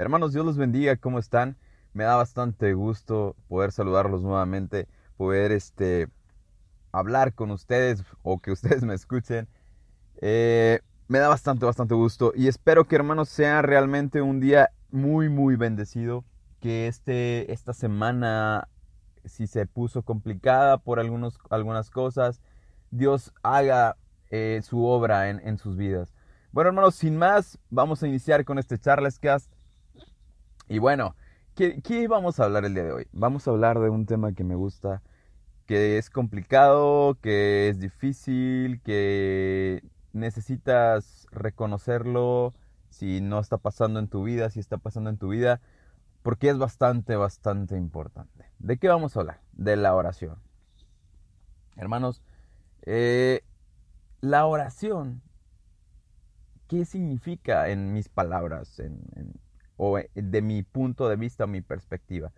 Hermanos, Dios los bendiga, ¿cómo están? Me da bastante gusto poder saludarlos nuevamente, poder este, hablar con ustedes o que ustedes me escuchen. Eh, me da bastante, bastante gusto y espero que hermanos sea realmente un día muy, muy bendecido, que este, esta semana, si se puso complicada por algunos, algunas cosas, Dios haga eh, su obra en, en sus vidas. Bueno, hermanos, sin más, vamos a iniciar con este Charlescast. Y bueno, ¿qué, ¿qué, vamos a hablar el día de hoy? Vamos a hablar de un tema que me gusta, que es complicado, que es difícil, que necesitas reconocerlo si no está pasando en tu vida, si está pasando en tu vida, porque es bastante, bastante importante. ¿De qué vamos a hablar? De la oración. Hermanos, eh, la oración, ¿qué significa en mis palabras? O eh, de mi punto de vista o mi perspectiva.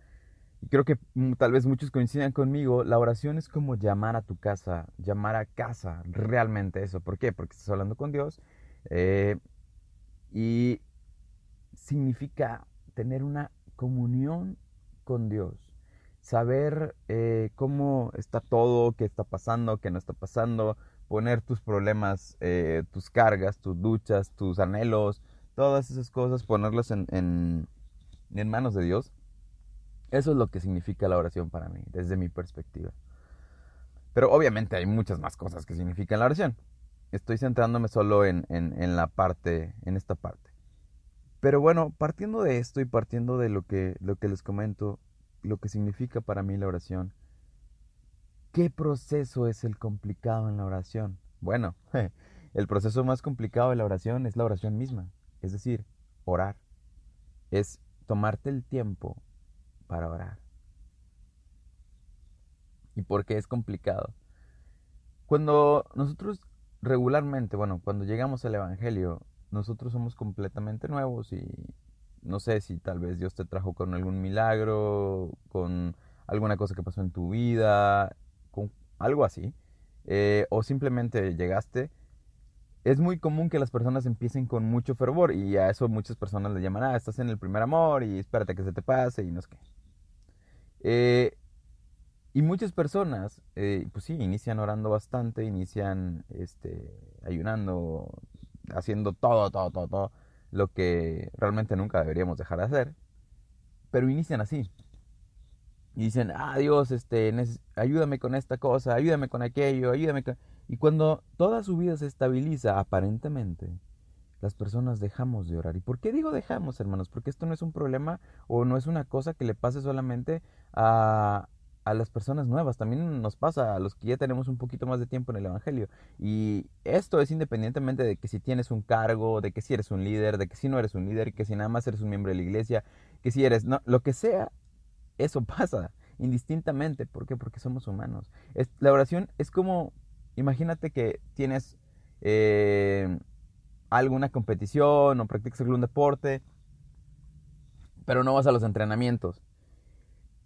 Y creo que mm, tal vez muchos coincidan conmigo, la oración es como llamar a tu casa, llamar a casa, realmente eso. ¿Por qué? Porque estás hablando con Dios eh, y significa tener una comunión con Dios, saber eh, cómo está todo, qué está pasando, qué no está pasando, poner tus problemas, tus cargas, tus duchas, tus anhelos, todas esas cosas, ponerlas en, en, en manos de Dios. Eso es lo que significa la oración para mí, desde mi perspectiva. Pero obviamente hay muchas más cosas que significan la oración. Estoy centrándome solo en, en, en, la parte, en esta parte. Pero bueno, partiendo de esto y partiendo de lo que, lo que les comento, lo que significa para mí la oración, ¿qué proceso es el complicado en la oración? Bueno, el proceso más complicado de la oración es la oración misma es decir, orar, es tomarte el tiempo para orar. ¿Y por qué es complicado? Cuando nosotros regularmente, bueno, cuando llegamos al Evangelio, nosotros somos completamente nuevos y no sé si tal vez Dios te trajo con algún milagro, con alguna cosa que pasó en tu vida, con algo así, eh, o simplemente llegaste es muy común que las personas empiecen con mucho fervor y a eso muchas personas le llaman, ah, estás en el primer amor y espérate que se te pase y no sé qué. Eh, y muchas personas, eh, pues sí, inician orando bastante, inician este, ayunando, haciendo todo, todo, todo, todo, lo que realmente nunca deberíamos dejar de hacer, pero inician así. Y dicen, ah, Dios, este, ayúdame con esta cosa, ayúdame con aquello, ayúdame con... Y cuando toda su vida se estabiliza, aparentemente, las personas dejamos de orar. ¿Y por qué digo dejamos, hermanos? Porque esto no es un problema o no es una cosa que le pase solamente a, a las personas nuevas, también nos pasa a los que ya tenemos un poquito más de tiempo en el Evangelio. Y esto es independientemente de que si tienes un cargo, de que si eres un líder, de que si no eres un líder, que si nada más eres un miembro de la iglesia, que si eres, no, lo que sea, eso pasa indistintamente. ¿Por qué? Porque somos humanos. La oración es como Imagínate que tienes eh, alguna competición o practicas algún deporte, pero no vas a los entrenamientos.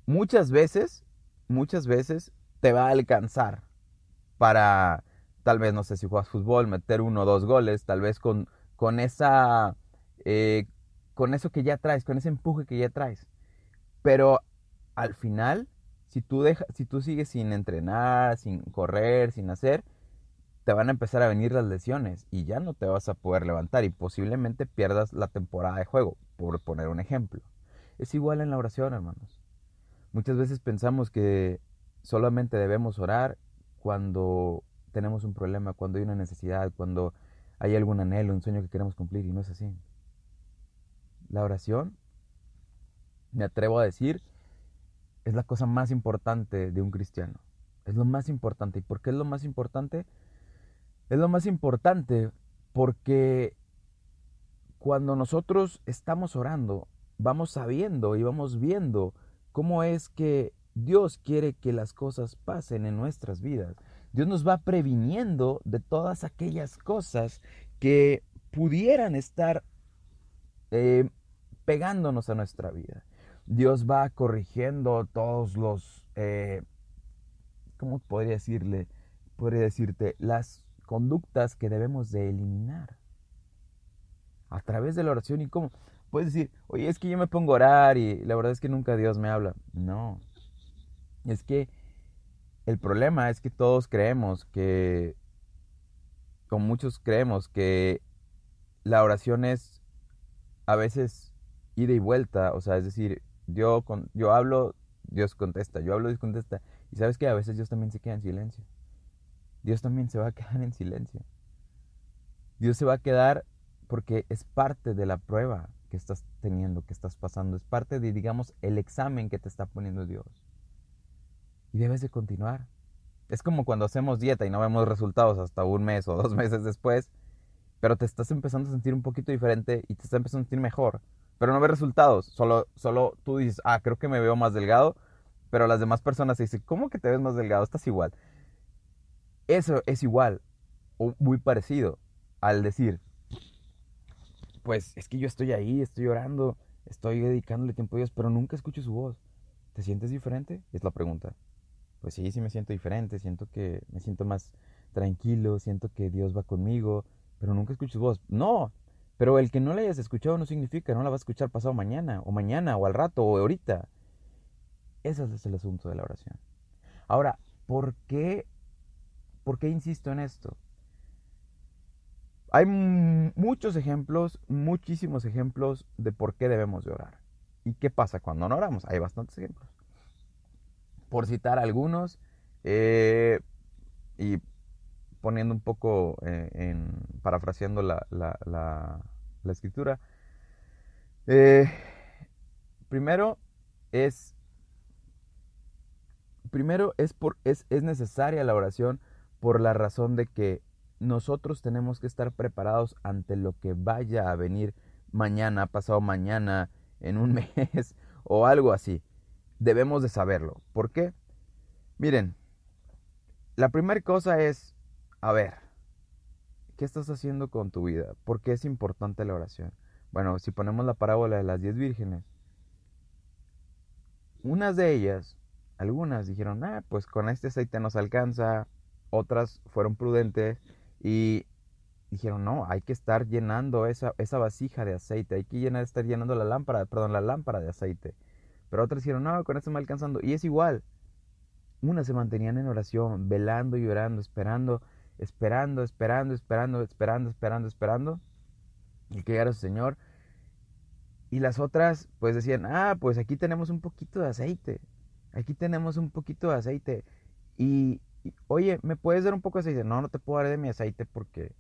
Muchas veces, muchas veces te va a alcanzar para, tal vez, no sé si juegas fútbol, meter uno o dos goles, tal vez con, con esa, eh, con eso que ya traes, con ese empuje que ya traes. Pero al final si tú, si tú sigues sin entrenar, sin correr, sin hacer, te van a empezar a venir las lesiones y ya no te vas a poder levantar y posiblemente pierdas la temporada de juego, por poner un ejemplo. Es igual en la oración, hermanos. Muchas veces pensamos que solamente debemos orar cuando tenemos un problema, cuando hay una necesidad, cuando hay algún anhelo, un sueño que queremos cumplir y no es así. La oración, me atrevo a decir, es la cosa más importante de un cristiano. Es lo más importante. ¿Y por qué es lo más importante? Es lo más importante porque cuando nosotros estamos orando, vamos sabiendo y vamos viendo cómo es que Dios quiere que las cosas pasen en nuestras vidas. Dios nos va previniendo de todas aquellas cosas que pudieran estar eh, pegándonos a nuestra vida. Dios va corrigiendo todos los, eh, ¿cómo podría decirle? Podría decirte, las conductas que debemos de eliminar a través de la oración y cómo. puedes decir, oye, es que yo me pongo a orar y la verdad es que nunca Dios me habla. No. Es que el problema es que todos creemos que, con muchos creemos que la oración es a veces ida y vuelta, o sea, es decir, yo, con, yo hablo, Dios contesta, yo hablo, Dios contesta. Y sabes que a veces Dios también se queda en silencio. Dios también se va a quedar en silencio. Dios se va a quedar porque es parte de la prueba que estás teniendo, que estás pasando. Es parte de, digamos, el examen que te está poniendo Dios. Y debes de continuar. Es como cuando hacemos dieta y no vemos resultados hasta un mes o dos meses después, pero te estás empezando a sentir un poquito diferente y te estás empezando a sentir mejor, pero no ves resultados. Solo, solo tú dices, ah, creo que me veo más delgado, pero las demás personas dicen, ¿cómo que te ves más delgado? Estás igual. Eso es igual o muy parecido al decir, pues es que yo estoy ahí, estoy orando, estoy dedicándole tiempo a Dios, pero nunca escucho su voz. ¿Te sientes diferente? Es la pregunta. Pues sí, sí me siento diferente, siento que me siento más tranquilo, siento que Dios va conmigo, pero nunca escucho su voz. No, pero el que no la hayas escuchado no significa no la vas a escuchar pasado mañana, o mañana, o al rato, o ahorita. Ese es el asunto de la oración. Ahora, ¿por qué, por qué insisto en esto? Hay muchos ejemplos, muchísimos ejemplos de por qué debemos de orar. ¿Y qué pasa cuando no oramos? Hay bastantes ejemplos. Por citar algunos, eh, y poniendo un poco eh, parafraseando la, la, la, escritura, eh, primero es, primero es, por, es, es necesaria la oración por la razón de que nosotros tenemos que estar preparados ante lo que vaya a venir mañana, pasado mañana, en un mes o algo así. Debemos de saberlo. ¿Por qué? Miren, la primera cosa es, a ver, ¿qué estás haciendo con tu vida? ¿Por qué es importante la oración? Bueno, si ponemos la parábola de las diez vírgenes, unas de ellas, algunas dijeron, ah, pues con este aceite nos alcanza, otras fueron prudentes y dijeron, no, hay que estar llenando esa, vasija de aceite, hay que estar llenando la lámpara, perdón, la lámpara de aceite. Pero otras dijeron, no, con esto me alcanzando. Y es igual. Unas se mantenían en oración, velando y orando, esperando, esperando, esperando, esperando, esperando, esperando, esperando. Y que llegara su Señor. Y las otras, pues decían, ah, pues aquí tenemos un poquito de aceite. Aquí tenemos un poquito de aceite. Y, oye, ¿me puedes dar un poco de aceite? No, no te puedo dar de mi aceite porque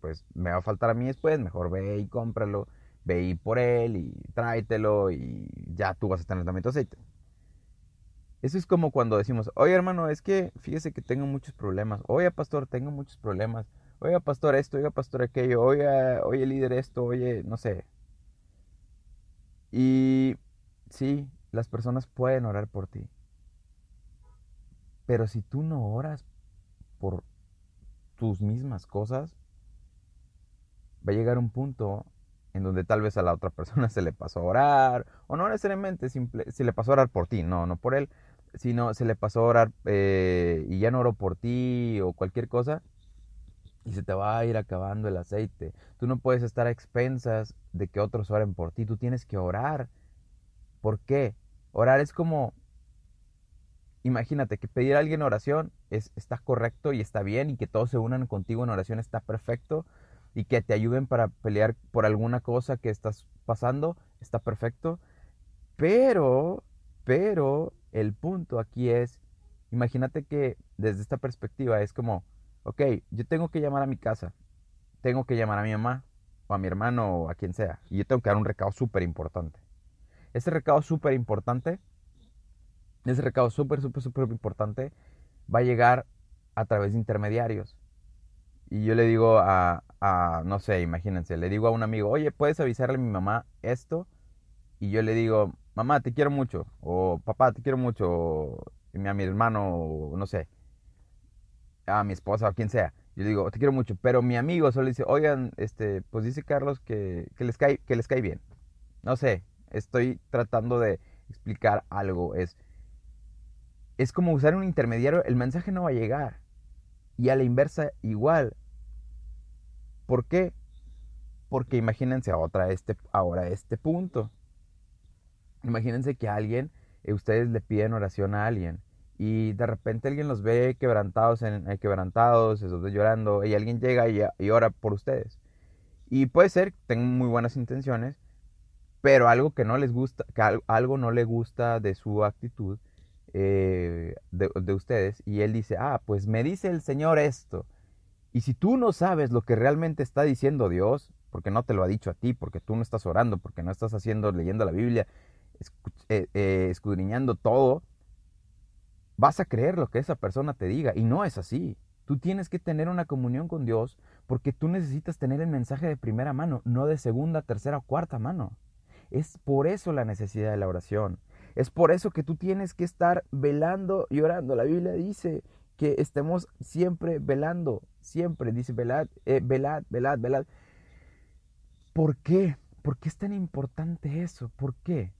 pues me va a faltar a mí después, mejor ve y cómpralo, ve y por él y tráetelo y ya tú vas a tener también aceite. Eso es como cuando decimos, oye hermano, es que fíjese que tengo muchos problemas, oye pastor, tengo muchos problemas, oye pastor esto, oye pastor aquello, oye, oye líder esto, oye, no sé. Y sí, las personas pueden orar por ti, pero si tú no oras por tus mismas cosas, va a llegar un punto en donde tal vez a la otra persona se le pasó a orar, o no necesariamente simple, se le pasó a orar por ti, no, no por él, sino se le pasó a orar eh, y ya no oró por ti o cualquier cosa, y se te va a ir acabando el aceite. Tú no puedes estar a expensas de que otros oren por ti, tú tienes que orar. ¿Por qué? Orar es como imagínate que pedir a alguien oración es, está correcto y está bien y que todos se unan contigo en oración está perfecto y que te ayuden para pelear por alguna cosa que estás pasando está perfecto. Pero, pero el punto aquí es, imagínate que desde esta perspectiva es como, ok, yo tengo que llamar a mi casa, tengo que llamar a mi mamá o a mi hermano o a quien sea y yo tengo que dar un recado súper importante. Ese recado súper importante ese recado súper, súper, súper importante va a llegar a través de intermediarios. Y yo le digo a, a, no sé, imagínense, le digo a un amigo, oye, ¿puedes avisarle a mi mamá esto? Y yo le digo, mamá, te quiero mucho, o papá, te quiero mucho, o a mi hermano, no sé, a mi esposa, o quien sea. Yo digo, te quiero mucho, pero mi amigo solo dice, oigan, este, pues dice Carlos que, que, les cae, que bien. No sé, estoy tratando de explicar algo. Es, es como usar un intermediario, el mensaje no va a llegar. Y a la inversa igual. ¿Por qué? Porque imagínense otra este, ahora este punto. Imagínense que alguien, eh, ustedes le piden oración a alguien y de repente alguien los ve quebrantados, en, eh, quebrantados, esos llorando y alguien llega y, y, ora por ustedes. Y puede ser tengan muy buenas intenciones, pero algo que no les gusta, que algo no le gusta de su actitud eh, de, de ustedes y él dice, ah, pues me dice el Señor esto. Y si tú no sabes lo que realmente está diciendo Dios, porque no te lo ha dicho a ti, porque tú no estás orando, porque no estás haciendo, leyendo la Biblia, eh, eh, escudriñando todo, vas a creer lo que esa persona te diga. Y no es así. Tú tienes que tener una comunión con Dios porque tú necesitas tener el mensaje de primera mano, no de segunda, tercera o cuarta mano. Es por eso la necesidad de la oración. Es por eso que tú tienes que estar velando y orando. La Biblia dice que estemos siempre velando, siempre dice velad, eh, velad, velad, velad. ¿Por qué? ¿Por qué es tan importante eso? ¿Por qué?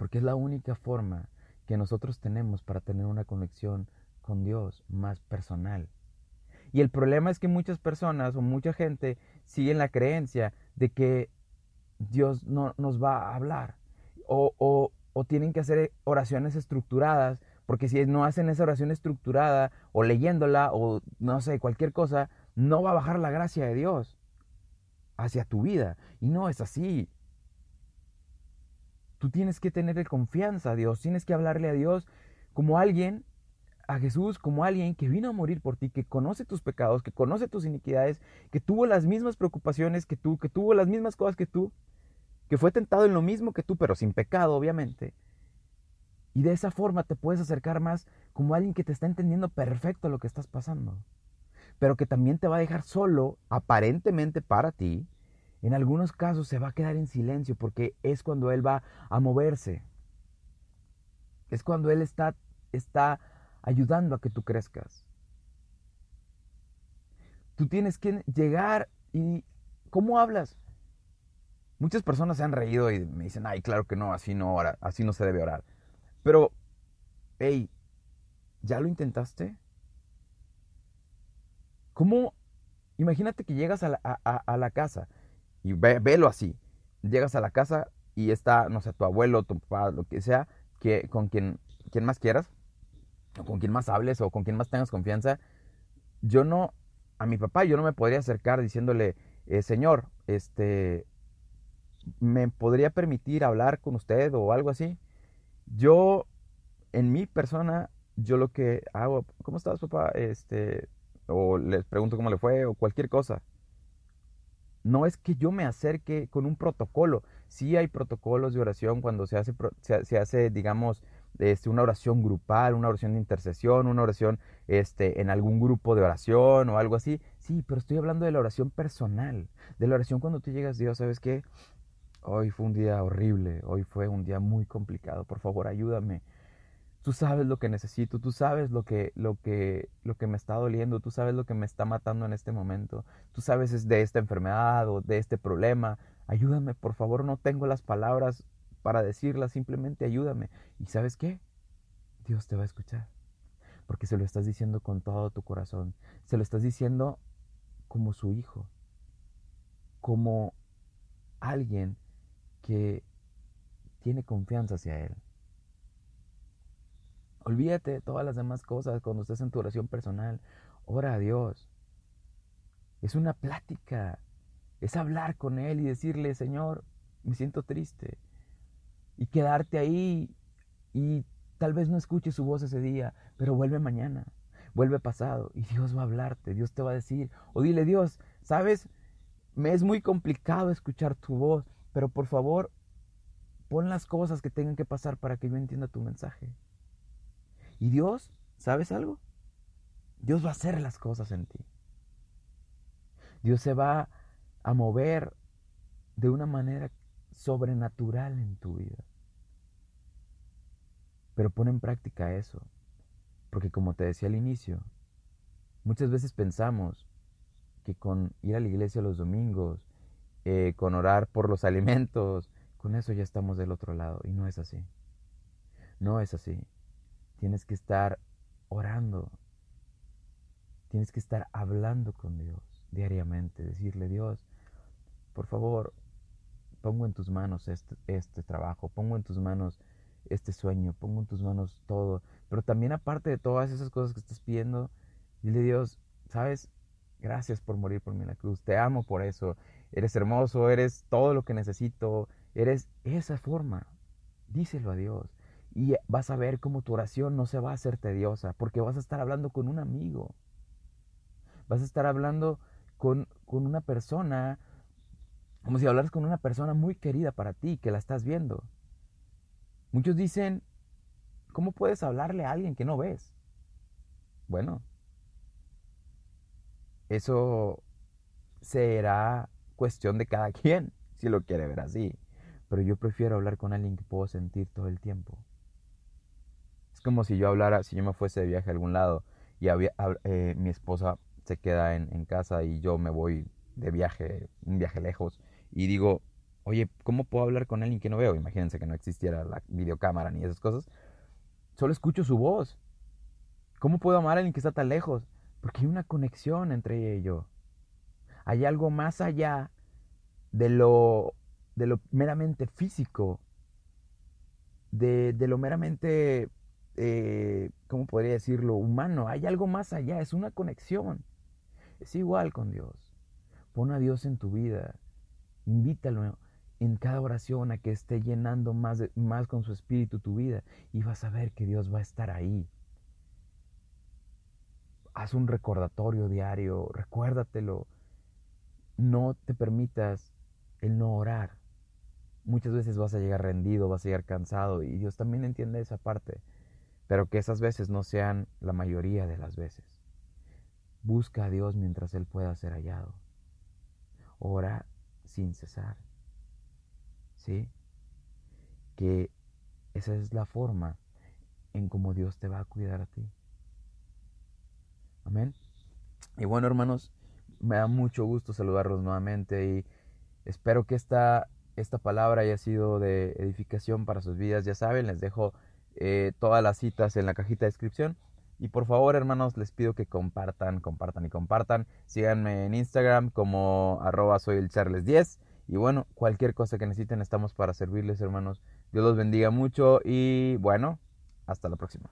Porque es la única forma que nosotros tenemos para tener una conexión con Dios más personal. Y el problema es que muchas personas o mucha gente siguen la creencia de que Dios no nos va a hablar. O, tienen que hacer oraciones estructuradas, porque si no hacen esa oración estructurada o leyéndola o no sé, cualquier cosa, no va a bajar la gracia de Dios hacia tu vida. Y no es así. Tú tienes que tener confianza a Dios, tienes que hablarle a Dios como alguien, a Jesús como alguien que vino a morir por ti, que conoce tus pecados, que conoce tus iniquidades, que tuvo las mismas preocupaciones que tú, que tuvo las mismas cosas que tú, que fue tentado en lo mismo que tú, pero sin pecado, obviamente. Y de esa forma te puedes acercar más como alguien que te está entendiendo perfecto lo que estás pasando, pero que también te va a dejar solo, aparentemente para ti. En algunos casos se va a quedar en silencio porque es cuando Él va a moverse. Es cuando Él está, está ayudando a que tú crezcas. Tú tienes que llegar y... ¿Cómo hablas? Muchas personas se han reído y me dicen, ay, claro que no, así no ora, así no se debe orar. Pero, hey, ¿ya lo intentaste? ¿Cómo? Imagínate que llegas a la, a, la casa y ve, velo así. Llegas a la casa y está, no sé, tu abuelo, tu papá, lo que sea, que, con quien, quien más quieras, o con quien más hables, o con quien más tengas confianza. Yo no, a mi papá yo no me podría acercar diciéndole, eh, Señor, este, ¿me podría permitir hablar con usted o algo así? Yo, en mi persona, yo lo que hago, ¿cómo estás, papá? Este, o les pregunto cómo le fue, o cualquier cosa. No es que yo me acerque con un protocolo. Sí hay protocolos de oración cuando se hace, se, hace digamos, este, una oración grupal, una oración de intercesión, una oración este, en algún grupo de oración o algo así. Sí, pero estoy hablando de la oración personal, de la oración cuando tú llegas, Dios, ¿sabes qué? Hoy fue un día horrible, hoy fue un día muy complicado, por favor ayúdame. Tú sabes lo que necesito, tú sabes lo que, lo que, lo que me está doliendo, tú sabes lo que me está matando en este momento, tú sabes de esta enfermedad o de este problema. Ayúdame, por favor, no tengo las palabras para decirlas, simplemente ayúdame. ¿Y sabes qué? Dios te va a escuchar, porque se lo estás diciendo con todo tu corazón, se lo estás diciendo como su hijo, como alguien que tiene confianza hacia Él. Olvídate de todas las demás cosas cuando estés en tu oración personal. Ora a Dios. Es una plática. Es hablar con Él y decirle, Señor, me siento triste. Y quedarte ahí y tal vez no escuches su voz ese día, pero vuelve mañana, vuelve pasado y Dios va a hablarte, Dios te va a decir, o dile Dios, ¿sabes? Me es muy complicado escuchar tu voz, pero por favor, pon las cosas que tengan que pasar para que yo entienda tu mensaje. Y Dios, ¿sabes algo? Dios va a hacer las cosas en ti. Dios se va a mover de una manera sobrenatural en tu vida. Pero pon en práctica eso. Porque como te decía al inicio, muchas veces pensamos que con ir a la iglesia los domingos, eh, con orar por los alimentos, con eso ya estamos del otro lado. Y no es así. No es así. Tienes que estar orando. Tienes que estar hablando con Dios diariamente. Decirle, Dios, por favor, pongo en tus manos este, este trabajo, pongo en tus manos este sueño, pongo en tus manos todo. Pero también aparte de todas esas cosas que estás pidiendo, dile Dios, ¿sabes? Gracias por morir por mí en la cruz. Te amo por eso. Eres hermoso, eres todo lo que necesito. Eres esa forma. Díselo a Dios. Y vas a ver cómo tu oración no se va a hacer tediosa, porque vas a estar hablando con un amigo. Vas a estar hablando con, con una persona, como si hablaras con una persona muy querida para ti, que la estás viendo. Muchos dicen, ¿cómo puedes hablarle a alguien que no ves? Bueno, eso será cuestión de cada quien, si lo quiere ver así. Pero yo prefiero hablar con alguien que puedo sentir todo el tiempo. Es como si yo hablara, si yo me fuese de viaje a algún lado y había, eh, mi esposa se queda en, casa y yo me voy de viaje, un viaje lejos, y digo, oye, ¿cómo puedo hablar con alguien que no veo? Imagínense que no existiera la videocámara ni esas cosas. Solo escucho su voz. ¿Cómo puedo amar a alguien que está tan lejos? Porque hay una conexión entre ella y yo. Hay algo más allá de lo, de lo meramente físico, de, de lo meramente, eh, ¿cómo podría decirlo?, humano. Hay algo más allá, es una conexión. Es igual con Dios. Pon a Dios en tu vida. Invítalo en cada oración a que esté llenando más, más con su espíritu tu vida y vas a ver que Dios va a estar ahí haz un recordatorio diario, recuérdatelo. No te permitas el no orar. Muchas veces vas a llegar rendido, vas a llegar cansado y Dios también entiende esa parte, pero que esas veces no sean la mayoría de las veces. Busca a Dios mientras Él pueda ser hallado. Ora sin cesar. ¿Sí? Que esa es la forma en cómo Dios te va a cuidar a ti. Amén. Y bueno, hermanos, me da mucho gusto saludarlos nuevamente y espero que esta, esta palabra haya sido de edificación para sus vidas. Ya saben, les dejo eh, todas las citas en la cajita de descripción. Y por favor, hermanos, les pido que compartan, compartan y compartan. Síganme en Instagram como arroba soy el Charles 10. Y bueno, cualquier cosa que necesiten, estamos para servirles, hermanos. Dios los bendiga mucho y bueno, hasta la próxima.